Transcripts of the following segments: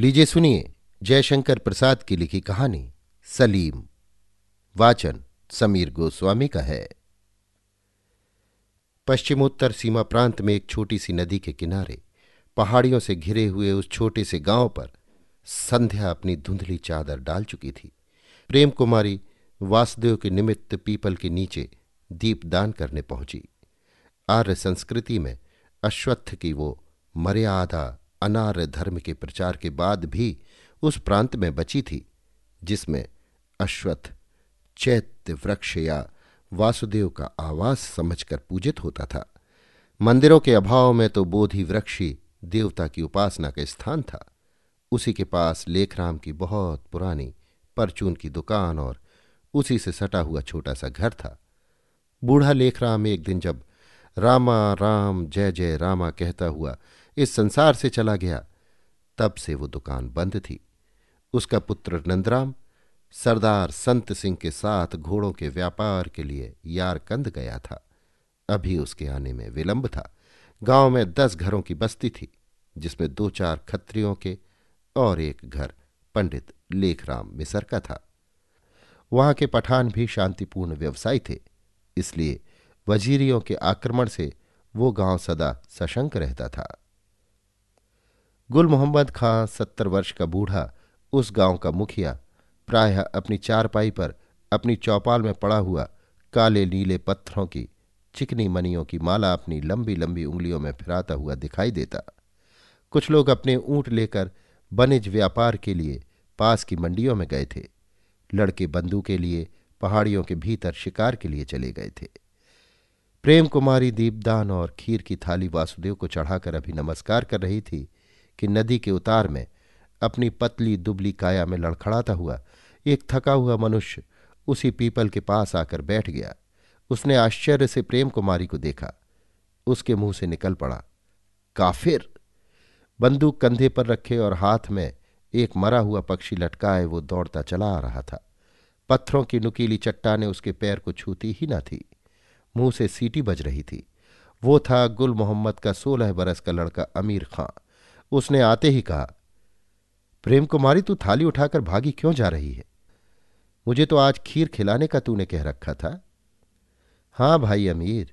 लीजिए सुनिए जयशंकर प्रसाद की लिखी कहानी सलीम। वाचन समीर गोस्वामी का है। पश्चिमोत्तर सीमा प्रांत में एक छोटी सी नदी के किनारे पहाड़ियों से घिरे हुए उस छोटे से गाँव पर संध्या अपनी धुंधली चादर डाल चुकी थी। प्रेम कुमारी वासुदेव के निमित्त पीपल के नीचे दीपदान करने पहुँची। आर्य संस्कृति में अश्वत्थ की वो मर्यादा अनार्य धर्म के प्रचार के बाद भी उस प्रांत में बची थी, जिसमें अश्वत्थ, चैत्य वृक्ष या वासुदेव का आवास समझकर पूजित होता था। मंदिरों के अभाव में तो बोधि वृक्ष देवता की उपासना का स्थान था। उसी के पास लेखराम की बहुत पुरानी परचून की दुकान और उसी से सटा हुआ छोटा सा घर था। बूढ़ा लेखराम एक दिन जब रामा राम जय जय रामा कहता हुआ इस संसार से चला गया। तब से वो दुकान बंद थी। उसका पुत्र नंदराम, सरदार संत सिंह के साथ घोड़ों के व्यापार के लिए यारकंद गया था। अभी उसके आने में विलंब था। गाँव में दस घरों की बस्ती थी, जिसमें दो चार खत्रियों के और एक घर पंडित लेखराम मिसर का था। वहाँ के पठान भी शांतिपूर्ण व्यवसायी थे, इसलिए वजीरियों के आक्रमण से वो गाँव सदा सशंक रहता था। गुल मोहम्मद खां सत्तर वर्ष का बूढ़ा, उस गाँव का मुखिया, प्रायः अपनी चारपाई पर अपनी चौपाल में पड़ा हुआ काले नीले पत्थरों की, चिकनी मनियों की माला अपनी लंबी लंबी उंगलियों में फिराता हुआ दिखाई देता। कुछ लोग अपने ऊँट लेकर बनिज व्यापार के लिए पास की मंडियों में गए थे। लड़के बंदू के लिए, पहाड़ियों के भीतर शिकार के लिए चले गए थे। प्रेम कुमारी दीपदान और खीर की थाली वासुदेव को चढ़ाकर अभी नमस्कार कर रही थी कि नदी के उतार में अपनी पतली दुबली काया में लड़खड़ाता हुआ एक थका हुआ मनुष्य उसी पीपल के पास आकर बैठ गया। उसने आश्चर्य से प्रेम कुमारी को देखा। उसके मुँह से निकल पड़ा। काफिर! बंदूक कंधे पर रखे और हाथ में एक मरा हुआ पक्षी लटकाए वो दौड़ता चला आ रहा था। पत्थरों की नुकीली चट्टाने उसके पैर को छूती ही न थी। मुँह से सीटी बज रही थी। वो था गुल मोहम्मद का सोलह बरस का लड़का अमीर खां। उसने आते ही कहा, प्रेम कुमारी, तू थाली उठाकर भागी क्यों जा रही है? मुझे तो आज खीर खिलाने का तूने कह रखा था। हाँ भाई अमीर,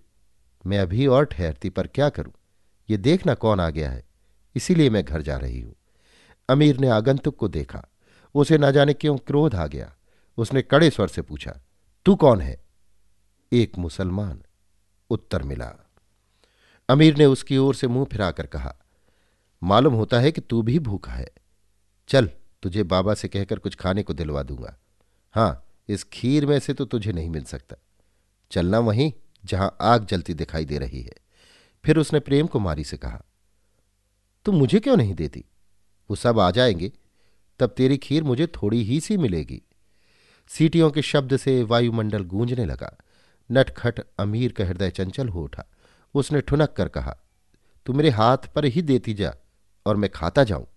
मैं अभी और ठहरती, पर क्या करूँ? ये देखना कौन आ गया है, इसीलिए मैं घर जा रही हूँ। अमीर ने आगंतुक को देखा, उसे ना जाने क्यों क्रोध आ गया। उसने कड़े स्वर से पूछा, तू कौन है? एक मुसलमान, उत्तर मिला। अमीर ने उसकी ओर से मुँह फिराकर कहा मालूम होता है कि तू भी भूखा है। चल, तुझे बाबा से कहकर कुछ खाने को दिलवा दूँगा। हाँ इस खीर में से तो तुझे नहीं मिल सकता। चलना वहीं, जहाँ आग जलती दिखाई दे रही है। फिर उसने प्रेम कुमारी से कहा तुम मुझे क्यों नहीं देती? वो सब आ जाएँगे। तब तेरी खीर मुझे थोड़ी ही सी मिलेगी। सीटियों के शब्द से वायुमंडल गूंजने लगा। नटखट अमीर का हृदय चंचल हो उठा। उसने ठुनक कर कहा, तू मेरे हाथ पर ही देती जा। और मैं खाता जाऊँ।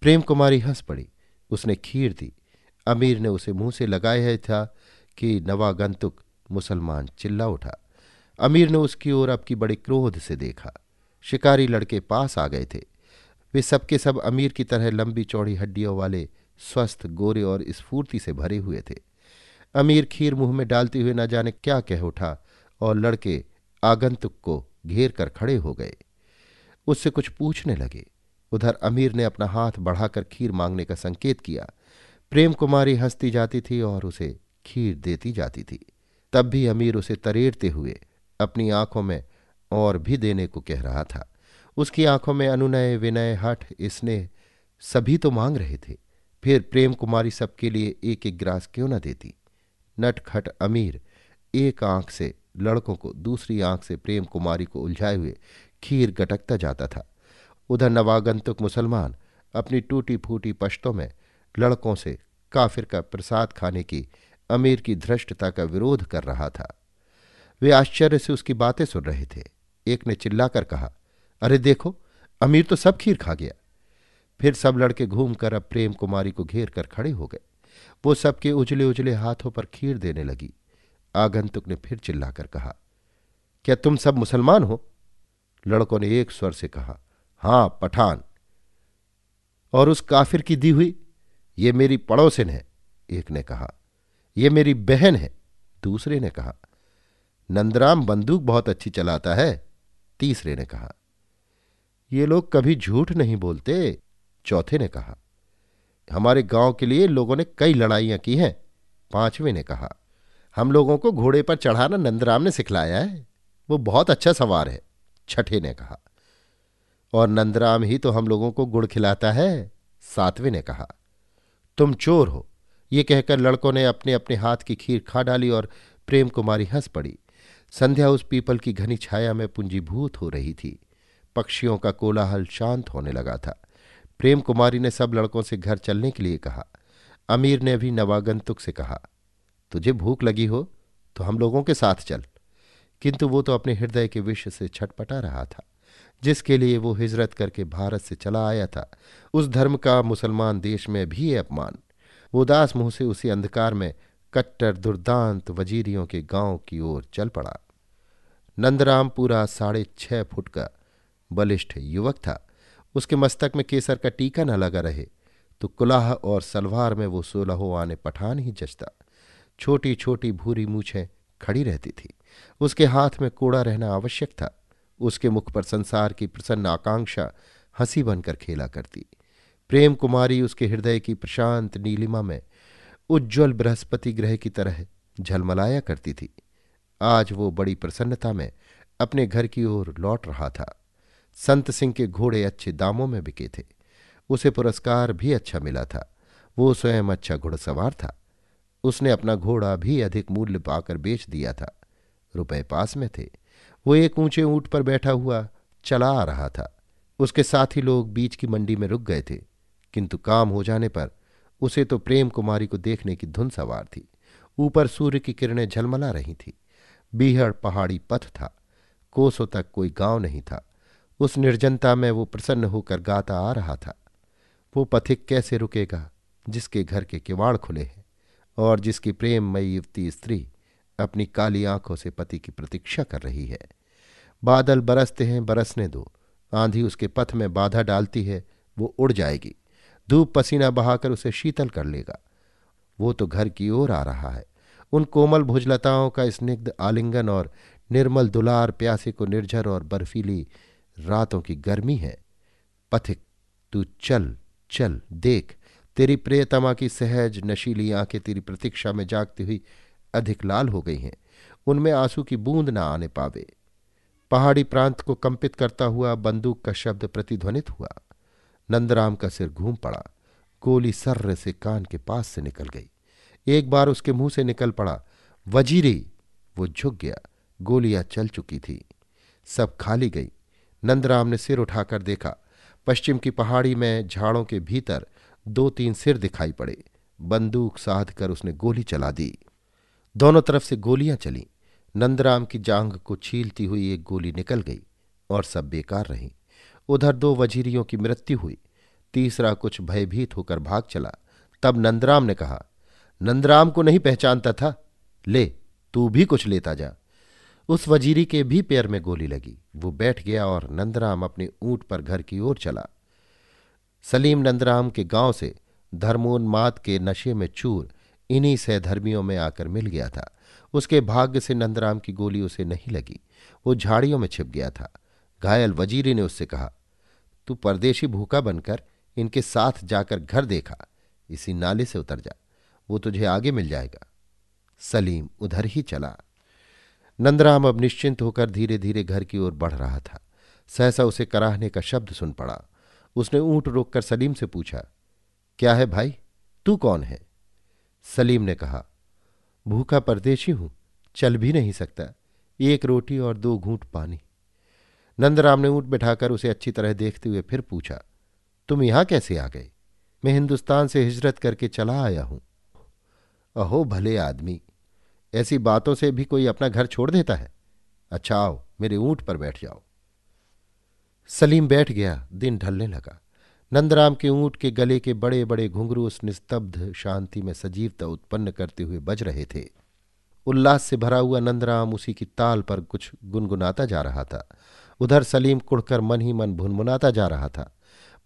प्रेम कुमारी हंस पड़ी। उसने खीर दी। अमीर ने उसे मुँह से लगाया था कि नवागंतुक मुसलमान चिल्ला उठा। अमीर ने उसकी ओर अब की बड़े क्रोध से देखा। शिकारी लड़के पास आ गए थे। वे सबके सब अमीर की तरह लंबी चौड़ी हड्डियों वाले स्वस्थ, गोरे और स्फूर्ति से भरे हुए थे। अमीर खीर मुँह में डालते हुए न जाने क्या कह उठा और लड़के आगंतुक को घेर कर खड़े हो गए। उससे कुछ पूछने लगे। उधर अमीर ने अपना हाथ बढ़ाकर खीर मांगने का संकेत किया। प्रेम कुमारी हंसती जाती थी और उसे खीर देती जाती थी। तब भी अमीर उसे तरेरते हुए अपनी आँखों में और भी देने को कह रहा था। उसकी आँखों में अनुनय, विनय, हठ स्नेह सभी तो मांग रहे थे। फिर प्रेम कुमारी सबके लिए एक एक ग्रास क्यों न देती? नटखट अमीर एक आँख से लड़कों को दूसरी आँख से प्रेम कुमारी को उलझाए हुए खीर गटकता जाता था। उधर नवागंतुक मुसलमान अपनी टूटी फूटी पश्तों में लड़कों से काफिर का प्रसाद खाने की, अमीर की धृष्टता का विरोध कर रहा था। वे आश्चर्य से उसकी बातें सुन रहे थे। एक ने चिल्लाकर कहा, अरे देखो, अमीर तो सब खीर खा गया। फिर सब लड़के घूमकर अब प्रेम कुमारी को घेर कर खड़े हो गए। वो सबके उजले उजले हाथों पर खीर देने लगी। आगंतुक ने फिर चिल्लाकर कहा, क्या तुम सब मुसलमान हो? लड़कों ने एक स्वर से कहा हाँ, पठान। और उस काफिर की दी हुई, ये मेरी पड़ोसिन है, एक ने कहा। ये मेरी बहन है, दूसरे ने कहा। नंदराम बंदूक बहुत अच्छी चलाता है, तीसरे ने कहा। ये लोग कभी झूठ नहीं बोलते, चौथे ने कहा। हमारे गाँव के लिए लोगों ने कई लड़ाइयाँ की हैं, पाँचवें ने कहा। हम लोगों को घोड़े पर चढ़ाना नंदराम ने सिखलाया है, वो बहुत अच्छा सवार है, छठे ने कहा। और नंदराम ही तो हम लोगों को गुड़ खिलाता है, सातवें ने कहा। तुम चोर हो। ये कहकर लड़कों ने अपने अपने हाथ की खीर खा डाली और प्रेम कुमारी हंस पड़ी। संध्या उस पीपल की घनी छाया में पूंजीभूत हो रही थी। पक्षियों का कोलाहल शांत होने लगा था। प्रेम कुमारी ने सब लड़कों से घर चलने के लिए कहा। अमीर ने भी नवागंतुक से कहा, तुझे भूख लगी हो तो हम लोगों के साथ चल। किंतु वो तो अपने हृदय के विषय से छटपटा रहा था। जिसके लिए वो हिजरत करके भारत से चला आया था। उस धर्म का मुसलमान देश में भी अपमान। वो दास मुँह से उसी अंधकार में कट्टर दुर्दांत वजीरियों के गाँव की ओर चल पड़ा। नंदराम पूरा साढ़े छह फुट का बलिष्ठ युवक था। उसके मस्तक में केसर का टीका न लगा रहे तो कुलाह और सलवार में वो सोलहो आने पठान ही जचता। छोटी छोटी भूरी मूछें खड़ी रहती थी। उसके हाथ में कोड़ा रहना आवश्यक था। उसके मुख पर संसार की प्रसन्न आकांक्षा हँसी बनकर खेला करती। प्रेम कुमारी उसके हृदय की प्रशांत नीलिमा में उज्ज्वल बृहस्पति ग्रह की तरह झलमलाया करती थी। आज वो बड़ी प्रसन्नता में अपने घर की ओर लौट रहा था। संत सिंह के घोड़े अच्छे दामों में बिके थे। उसे पुरस्कार भी अच्छा मिला था। वो स्वयं अच्छा घुड़सवार था। उसने अपना घोड़ा भी अधिक मूल्य पाकर बेच दिया था। रुपए पास में थे। वो एक ऊँचे ऊँट पर बैठा हुआ चला आ रहा था। उसके साथ ही लोग बीच की मंडी में रुक गए थे, किंतु काम हो जाने पर उसे तो प्रेम कुमारी को देखने की धुन सवार थी। ऊपर सूर्य की किरणें झलमला रही थी। बीहड़ पहाड़ी पथ था, कोसों तक कोई गाँव नहीं था। उस निर्जनता में वो प्रसन्न होकर गाता आ रहा था। वो पथिक कैसे रुकेगा जिसके घर के किवाड़ खुले हैं और जिसकी प्रेममयी युवती स्त्री अपनी काली आँखों से पति की प्रतीक्षा कर रही है। बादल बरसते हैं, बरसने दो। आंधी उसके पथ में बाधा डालती है, वो उड़ जाएगी। धूप पसीना बहाकर उसे शीतल कर लेगा। वो तो घर की ओर आ रहा है। उन कोमल भुजलताओं का स्निग्ध आलिंगन और निर्मल दुलार प्यासे को निर्झर और बर्फीली रातों की गर्मी है। पथिक, तू चल चल, देख। तेरी प्रियतमा की सहज, नशीली आँखें तेरी प्रतीक्षा में जागती हुई अधिक लाल हो गई हैं। उनमें आँसू की बूंद ना आने पावे। पहाड़ी प्रांत को कंपित करता हुआ बंदूक का शब्द प्रतिध्वनित हुआ। नंदराम का सिर घूम पड़ा। गोली सर्र से कान के पास से निकल गई। एक बार उसके मुँह से निकल पड़ा। वजीरी! वो झुक गया। गोलियाँ चल चुकी थी। सब खाली गई। नंदराम ने सिर उठाकर देखा। पश्चिम की पहाड़ी में झाड़ों के भीतर दो तीन सिर दिखाई पड़े। बंदूक साध कर उसने गोली चला दी। दोनों तरफ़ से गोलियाँ चली। नंदराम की जांग को छीलती हुई एक गोली निकल गई और सब बेकार रही। उधर दो वजीरियों की मृत्यु हुई। तीसरा कुछ भयभीत होकर भाग चला। तब नंदराम ने कहा, नंदराम को नहीं पहचानता था। ले, तू भी कुछ लेता जा। उस वजीरी के भी पैर में गोली लगी। वो बैठ गया और नंदराम अपने ऊँट पर घर की ओर चला। सलीम नंदराम के गाँव से धर्मोन्माद के नशे में चूर इन्हीं सहधर्मियों में आकर मिल गया था। उसके भाग्य से नंदराम की गोली उसे नहीं लगी। वो झाड़ियों में छिप गया था। घायल वजीरी ने उससे कहा, तू परदेशी भूखा बनकर इनके साथ जाकर घर देखा। इसी नाले से उतर जा। वो तुझे आगे मिल जाएगा। सलीम उधर ही चला। नंदराम अब निश्चिंत होकर धीरे धीरे घर की ओर बढ़ रहा था। सहसा उसे कराहने का शब्द सुन पड़ा। उसने ऊँट रोककर सलीम से पूछा, क्या है भाई? तू कौन है? सलीम ने कहा, भूखा परदेशी हूँ, चल भी नहीं सकता। एक रोटी और दो घूंट पानी। नंदराम ने ऊँट बिठाकर उसे अच्छी तरह देखते हुए फिर पूछा, तुम यहाँ कैसे आ गए? मैं हिंदुस्तान से हिजरत करके चला आया हूँ। अहो, भले आदमी, ऐसी बातों से भी कोई अपना घर छोड़ देता है। अच्छा आओ, मेरे ऊँट पर बैठ जाओ। सलीम बैठ गया, दिन ढलने लगा। नंदराम के ऊँट के गले के बड़े बड़े घुंघरू उस निस्तब्ध शांति में सजीवता उत्पन्न करते हुए बज रहे थे। उल्लास से भरा हुआ नंदराम उसी की ताल पर कुछ गुनगुनाता जा रहा था। उधर सलीम कुड़कर मन ही मन भुनमुनाता जा रहा था,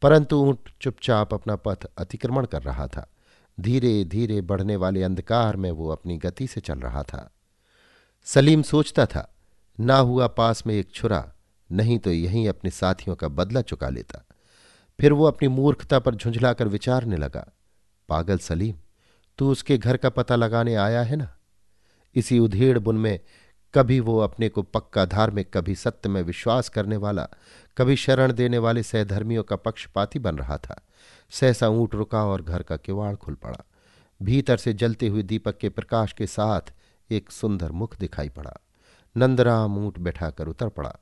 परंतु ऊँट चुपचाप अपना पथ अतिक्रमण कर रहा था। धीरे धीरे बढ़ने वाले अंधकार में वो अपनी गति से चल रहा था। सलीम सोचता था, ना हुआ पास में एक छुरा, नहीं तो यहीं अपने साथियों का बदला चुका लेता। फिर वो अपनी मूर्खता पर झुंझलाकर विचारने लगा, पागल सलीम, तू उसके घर का पता लगाने आया है ना? इसी उधेड़ बुन में कभी वो अपने को पक्का धार्मिक कभी सत्य में विश्वास करने वाला, कभी शरण देने वाले सहधर्मियों का पक्षपाती बन रहा था। सहसा ऊँट रुका और घर का किवाड़ खुल पड़ा। भीतर से जलते हुए दीपक के प्रकाश के साथ एक सुंदर मुख दिखाई पड़ा। नंदराम ऊँट बैठाकर उतर पड़ा।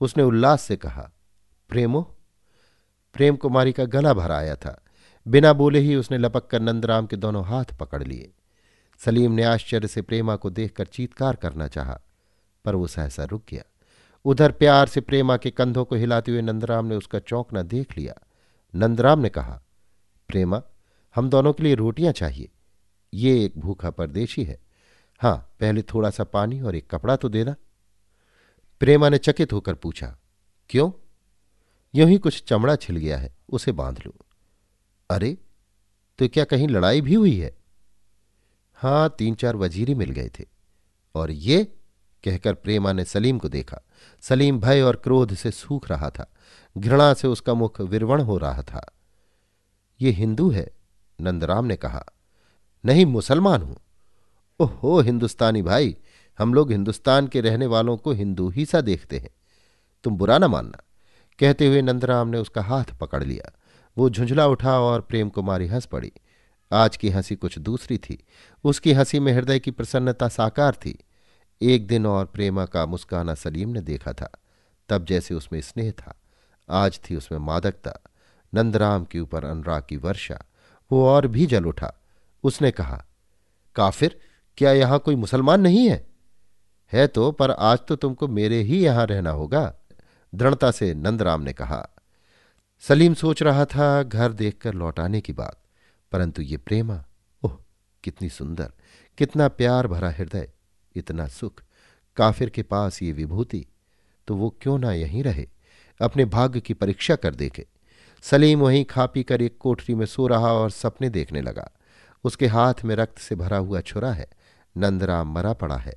उसने उल्लास से कहा, प्रेमो प्रेम कुमारी का गला भर आया था। बिना बोले ही उसने लपक कर नंदराम के दोनों हाथ पकड़ लिए। सलीम ने आश्चर्य से प्रेमा को देखकर चीतकार करना चाहा, पर वो सहसा रुक गया। उधर प्यार से प्रेमा के कंधों को हिलाते हुए नंदराम ने उसका चौंकना देख लिया। नंदराम ने कहा, प्रेमा, हम दोनों के लिए रोटियाँ चाहिए। ये एक भूखा परदेशी है। हाँ पहले थोड़ा सा पानी और एक कपड़ा तो देना। प्रेमा ने चकित होकर पूछा, क्यों? यूँ ही कुछ चमड़ा छिल गया है, उसे बाँध लो। अरे तो क्या कहीं लड़ाई भी हुई है? हाँ तीन चार वजीरी मिल गए थे। और ये कहकर प्रेमा ने सलीम को देखा। सलीम भय और क्रोध से सूख रहा था। घृणा से उसका मुख विरवण हो रहा था। ये हिंदू है, नंदराम ने कहा। नहीं, मुसलमान हूँ। ओहो, हिंदुस्तानी भाई, हम लोग हिंदुस्तान के रहने वालों को हिंदू ही सा देखते हैं। तुम बुरा ना मानना। कहते हुए नंदराम ने उसका हाथ पकड़ लिया। वो झुंझला उठा और प्रेम कुमारी हंस पड़ी। आज की हँसी कुछ दूसरी थी। उसकी हँसी में हृदय की प्रसन्नता साकार थी। एक दिन और प्रेमा का मुस्काना सलीम ने देखा था। तब जैसे उसमें स्नेह था। आज थी उसमें मादकता। नंदराम के ऊपर अनुराग की वर्षा। वो और भी जल उठा। उसने कहा, काफिर, क्या यहाँ कोई मुसलमान नहीं है? है तो पर आज तो तुमको मेरे ही यहाँ रहना होगा। दृढ़ता से नंदराम ने कहा, सलीम सोच रहा था घर देखकर लौटाने की बात, परंतु ये प्रेमा, ओह, कितनी सुंदर, कितना प्यार भरा हृदय, इतना सुख, काफिर के पास ये विभूति तो वो क्यों ना यहीं रहे, अपने भाग्य की परीक्षा कर देखे। सलीम वहीं खा पी कर एक कोठरी में सो रहा और सपने देखने लगा। उसके हाथ में रक्त से भरा हुआ छुरा है, नंदराम मरा पड़ा है।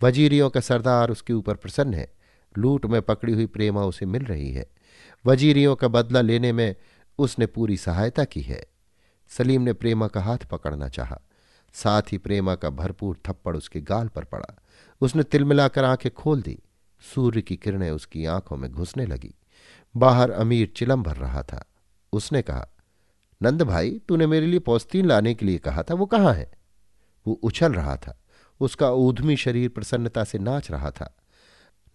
वजीरियों का सरदार उसके ऊपर प्रसन्न है। लूट में पकड़ी हुई प्रेमा उसे मिल रही है। वजीरियों का बदला लेने में उसने पूरी सहायता की है। सलीम ने प्रेमा का हाथ पकड़ना चाहा। साथ ही प्रेमा का भरपूर थप्पड़ उसके गाल पर पड़ा। उसने तिलमिलाकर आँखें खोल दी। सूर्य की किरणें उसकी आँखों में घुसने लगी। बाहर अमीर चिलम भर रहा था। उसने कहा, नंद भाई, तूने मेरे लिए पौस्तीन लाने के लिए कहा था, वो कहाँ है? वो उछल रहा था। उसका ऊधमी शरीर प्रसन्नता से नाच रहा था।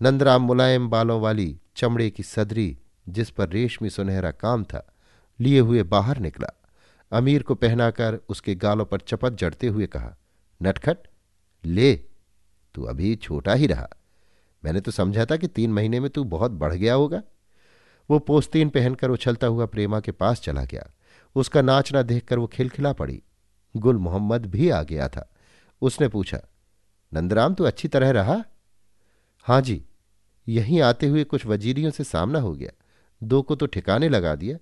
नंदराम मुलायम बालों वाली चमड़े की सदरी, जिस पर रेशमी सुनहरा काम था, लिए हुए बाहर निकला। अमीर को पहनाकर उसके गालों पर चपत जड़ते हुए कहा, नटखट, ले, तू अभी छोटा ही रहा। मैंने तो समझा था कि तीन महीने में तू बहुत बढ़ गया होगा। वो पोस्तीन पहनकर उछलता हुआ प्रेमा के पास चला गया। उसका नाचना देखकर वो खिलखिला पड़ी। गुल मोहम्मद भी आ गया था। उसने पूछा, नंदराम, तू अच्छी तरह रहा? हाँ जी, यहीं आते हुए कुछ वजीरियों से सामना हो गया। दो को तो ठिकाने लगा दिया।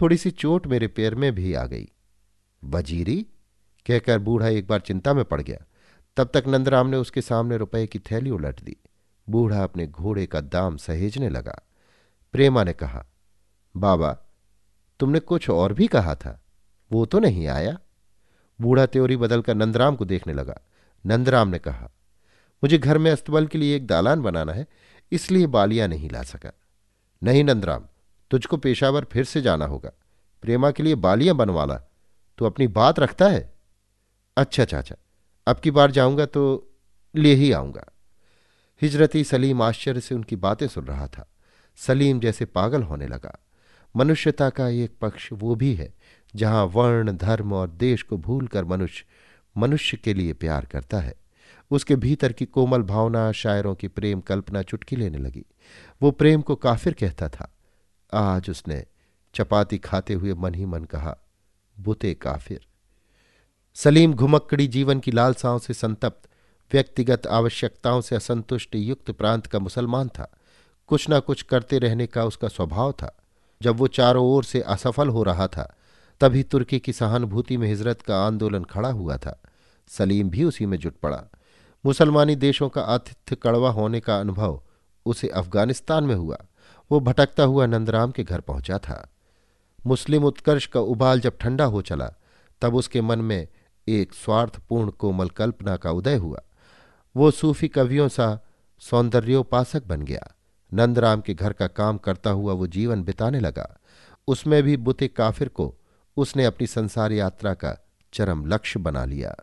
थोड़ी सी चोट मेरे पैर में भी आ गई। वजीरी? कहकर बूढ़ा एक बार चिंता में पड़ गया। तब तक नंदराम ने उसके सामने रुपए की थैली उलट दी। बूढ़ा अपने घोड़े का दाम सहेजने लगा। प्रेमा ने कहा, बाबा, तुमने कुछ और भी कहा था? वो तो नहीं आया? बूढ़ा त्योरी बदलकर नंदराम को देखने लगा। नंदराम ने कहा मुझे घर में अस्तबल के लिए एक दालान बनाना है, इसलिए बालियाँ नहीं ला सका। नहीं नंदराम, तुझको पेशावर फिर से जाना होगा। प्रेमा के लिए बालियाँ बनवाला तू अपनी बात रखता है? अच्छा चाचा अब की बार जाऊँगा तो ले ही आऊँगा। हिजरती सलीम आश्चर्य से उनकी बातें सुन रहा था। सलीम जैसे पागल होने लगा। मनुष्यता का एक पक्ष वो भी है, जहाँ वर्ण, धर्म और देश को भूलकर मनुष्य मनुष्य के लिए प्यार करता है। उसके भीतर की कोमल भावना शायरों की प्रेम कल्पना चुटकी लेने लगी। वो प्रेम को काफिर कहता था। आज उसने चपाती खाते हुए मन ही मन कहा, बुते काफिर। सलीम घुमक्कड़ी जीवन की लालसाओं से संतप्त, व्यक्तिगत आवश्यकताओं से असंतुष्ट युक्त प्रांत का मुसलमान था। कुछ ना कुछ करते रहने का उसका स्वभाव था। जब वो चारों ओर से असफल हो रहा था, तभी तुर्की की सहानुभूति में हिजरत का आंदोलन खड़ा हुआ था। सलीम भी उसी में जुट पड़ा। मुसलमानी देशों का आतिथ्य कड़वा होने का अनुभव उसे अफ़गानिस्तान में हुआ। वो भटकता हुआ नंदराम के घर पहुँचा था। मुस्लिम उत्कर्ष का उबाल जब ठंडा हो चला, तब उसके मन में एक स्वार्थपूर्ण कोमल कल्पना का उदय हुआ। वो सूफी कवियों सा सौंदर्योपासक बन गया। नंदराम के घर का काम करता हुआ वो जीवन बिताने लगा। उसमें भी बुते काफिर को उसने अपनी संसार यात्रा का चरम लक्ष्य बना लिया।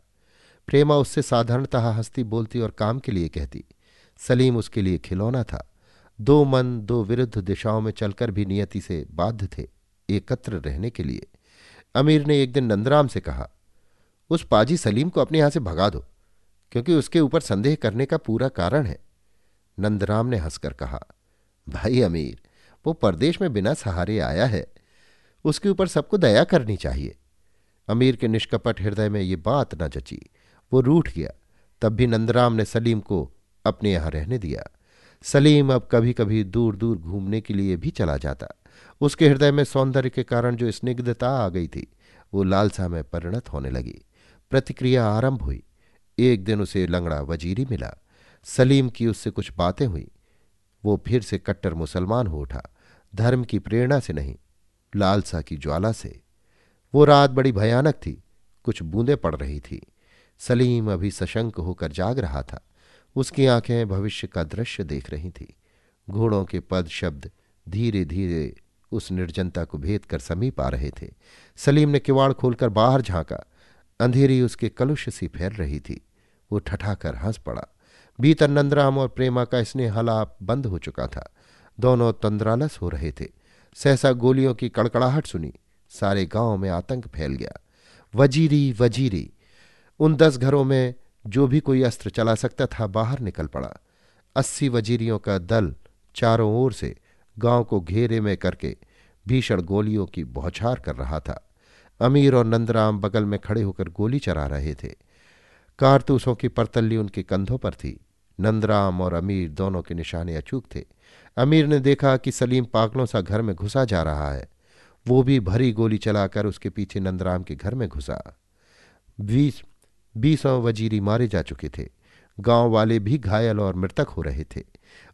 प्रेमा उससे साधारणतः हंसती बोलती और काम के लिए कहती। सलीम उसके लिए खिलौना था। दो मन, दो विरुद्ध दिशाओं में चलकर भी नियति से बाध्य थे, एकत्र रहने के लिए। अमीर ने एक दिन नंदराम से कहा, उस पाजी सलीम को अपने यहाँ से भगा दो, क्योंकि उसके ऊपर संदेह करने का पूरा कारण है। नंदराम ने हंसकर कहा, भाई अमीर, वो परदेश में बिना सहारे आया है। उसके ऊपर सबको दया करनी चाहिए। अमीर के निष्कपट हृदय में ये बात न जची। वो रूठ गया। तब भी नंदराम ने सलीम को अपने यहाँ रहने दिया। सलीम अब कभी कभी दूर दूर घूमने के लिए भी चला जाता। उसके हृदय में सौंदर्य के कारण जो स्निग्धता आ गई थी, वो लालसा में परिणत होने लगी। प्रतिक्रिया आरंभ हुई। एक दिन उसे लंगड़ा वजीरी मिला। सलीम की उससे कुछ बातें हुई। वो फिर से कट्टर मुसलमान हो उठा। धर्म की प्रेरणा से नहीं, लालसा की ज्वाला से। वो रात बड़ी भयानक थी। कुछ बूंदें पड़ रही थी। सलीम अभी सशंक होकर जाग रहा था। उसकी आँखें भविष्य का दृश्य देख रही थी। घोड़ों के पद शब्द धीरे धीरे उस निर्जनता को भेद कर समीप आ रहे थे। सलीम ने किवाड़ खोलकर बाहर झांका। अंधेरी उसके कलुष सी फैल रही थी। वो ठठाकर हंस पड़ा। भीतर नंदराम और प्रेमा का स्नेह हलाप बंद हो चुका था। दोनों तंद्रालस हो रहे थे। सहसा गोलियों की कड़कड़ाहट सुनी। सारे गाँव में आतंक फैल गया। वजीरी वजीरी। उन दस घरों में जो भी कोई अस्त्र चला सकता था, बाहर निकल पड़ा। अस्सी वजीरियों का दल चारों ओर से गाँव को घेरे में करके भीषण गोलियों की बौछार कर रहा था। अमीर और नंदराम बगल में खड़े होकर गोली चला रहे थे। कारतूसों की परतल्ली उनके कंधों पर थी। नंदराम और अमीर दोनों के निशाने अचूक थे। अमीर ने देखा कि सलीम पागलों सा घर में घुसा जा रहा है। वो भी भरी गोली चलाकर उसके पीछे नंदराम के घर में घुसा। बीस बीसों वजीरी मारे जा चुके थे। गाँव वाले भी घायल और मृतक हो रहे थे।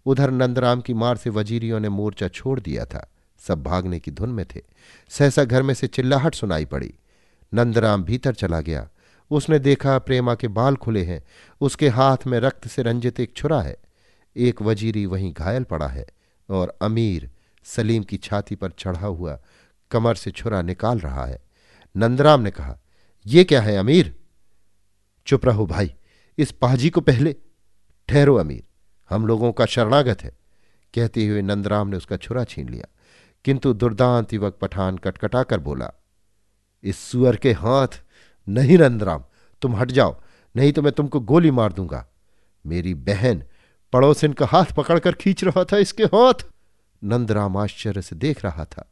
उधर नंदराम की मार से वजीरियों ने मोर्चा छोड़ दिया था। सब भागने की धुन में थे। सहसा घर में से चिल्लाहट सुनाई पड़ी। नंदराम भीतर चला गया। उसने देखा प्रेमा के बाल खुले हैं। उसके हाथ में रक्त से रंजित एक छुरा है। एक वजीरी वहीं घायल पड़ा है और अमीर सलीम की छाती पर चढ़ा हुआ कमर से छुरा निकाल रहा है। नंदराम ने कहा यह क्या है अमीर? चुप रहो भाई, इस पाजी को पहले ठहरो अमीर। हम लोगों का शरणागत है। कहते हुए नंदराम ने उसका छुरा छीन लिया। किंतु दुर्दांत युवक पठान कटकटाकर बोला, इस सुअर के हाथ नहीं नंदराम, तुम हट जाओ, नहीं तो मैं तुमको गोली मार दूँगा। मेरी बहन पड़ोसिन का हाथ पकड़कर खींच रहा था इसके हाथ। नंदराम आश्चर्य से देख रहा था।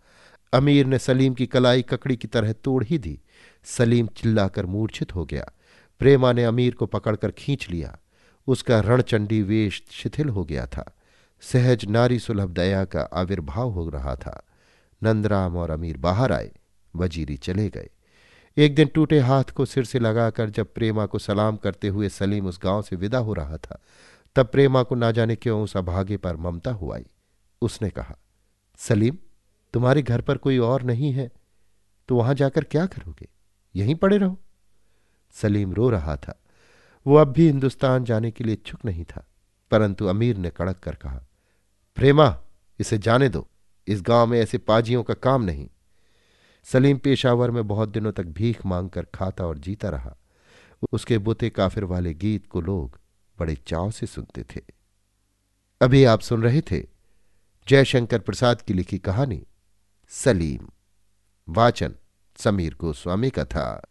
अमीर ने सलीम की कलाई ककड़ी की तरह तोड़ ही दी। सलीम चिल्लाकर मूर्छित हो गया। प्रेमा ने अमीर को पकड़कर खींच लिया। उसका रणचंडी वेश शिथिल हो गया था। सहज नारी सुलभ दया का आविर्भाव हो रहा था। नंदराम और अमीर बाहर आए, वजीरी चले गए। एक दिन टूटे हाथ को सिर से लगाकर जब प्रेमा को सलाम करते हुए सलीम उस गाँव से विदा हो रहा था, तब प्रेमा को ना जाने क्यों उस अभागे पर ममता हुआई। उसने कहा, सलीम, तुम्हारे घर पर कोई और नहीं है। तो वहाँ जाकर क्या करोगे? यहीं पड़े रहो। सलीम रो रहा था। वो अब भी हिंदुस्तान जाने के लिए इच्छुक नहीं था, परंतु अमीर ने कड़क कर कहा, प्रेमा, इसे जाने दो। इस गाँव में ऐसे पाजियों का काम नहीं। सलीम पेशावर में बहुत दिनों तक भीख मांगकर खाता और जीता रहा। उसके बुते काफिर वाले गीत को लोग बड़े चाव से सुनते थे। अभी आप सुन रहे थे जयशंकर प्रसाद की लिखी कहानी, सलीम, वाचन, समीर गोस्वामी का था।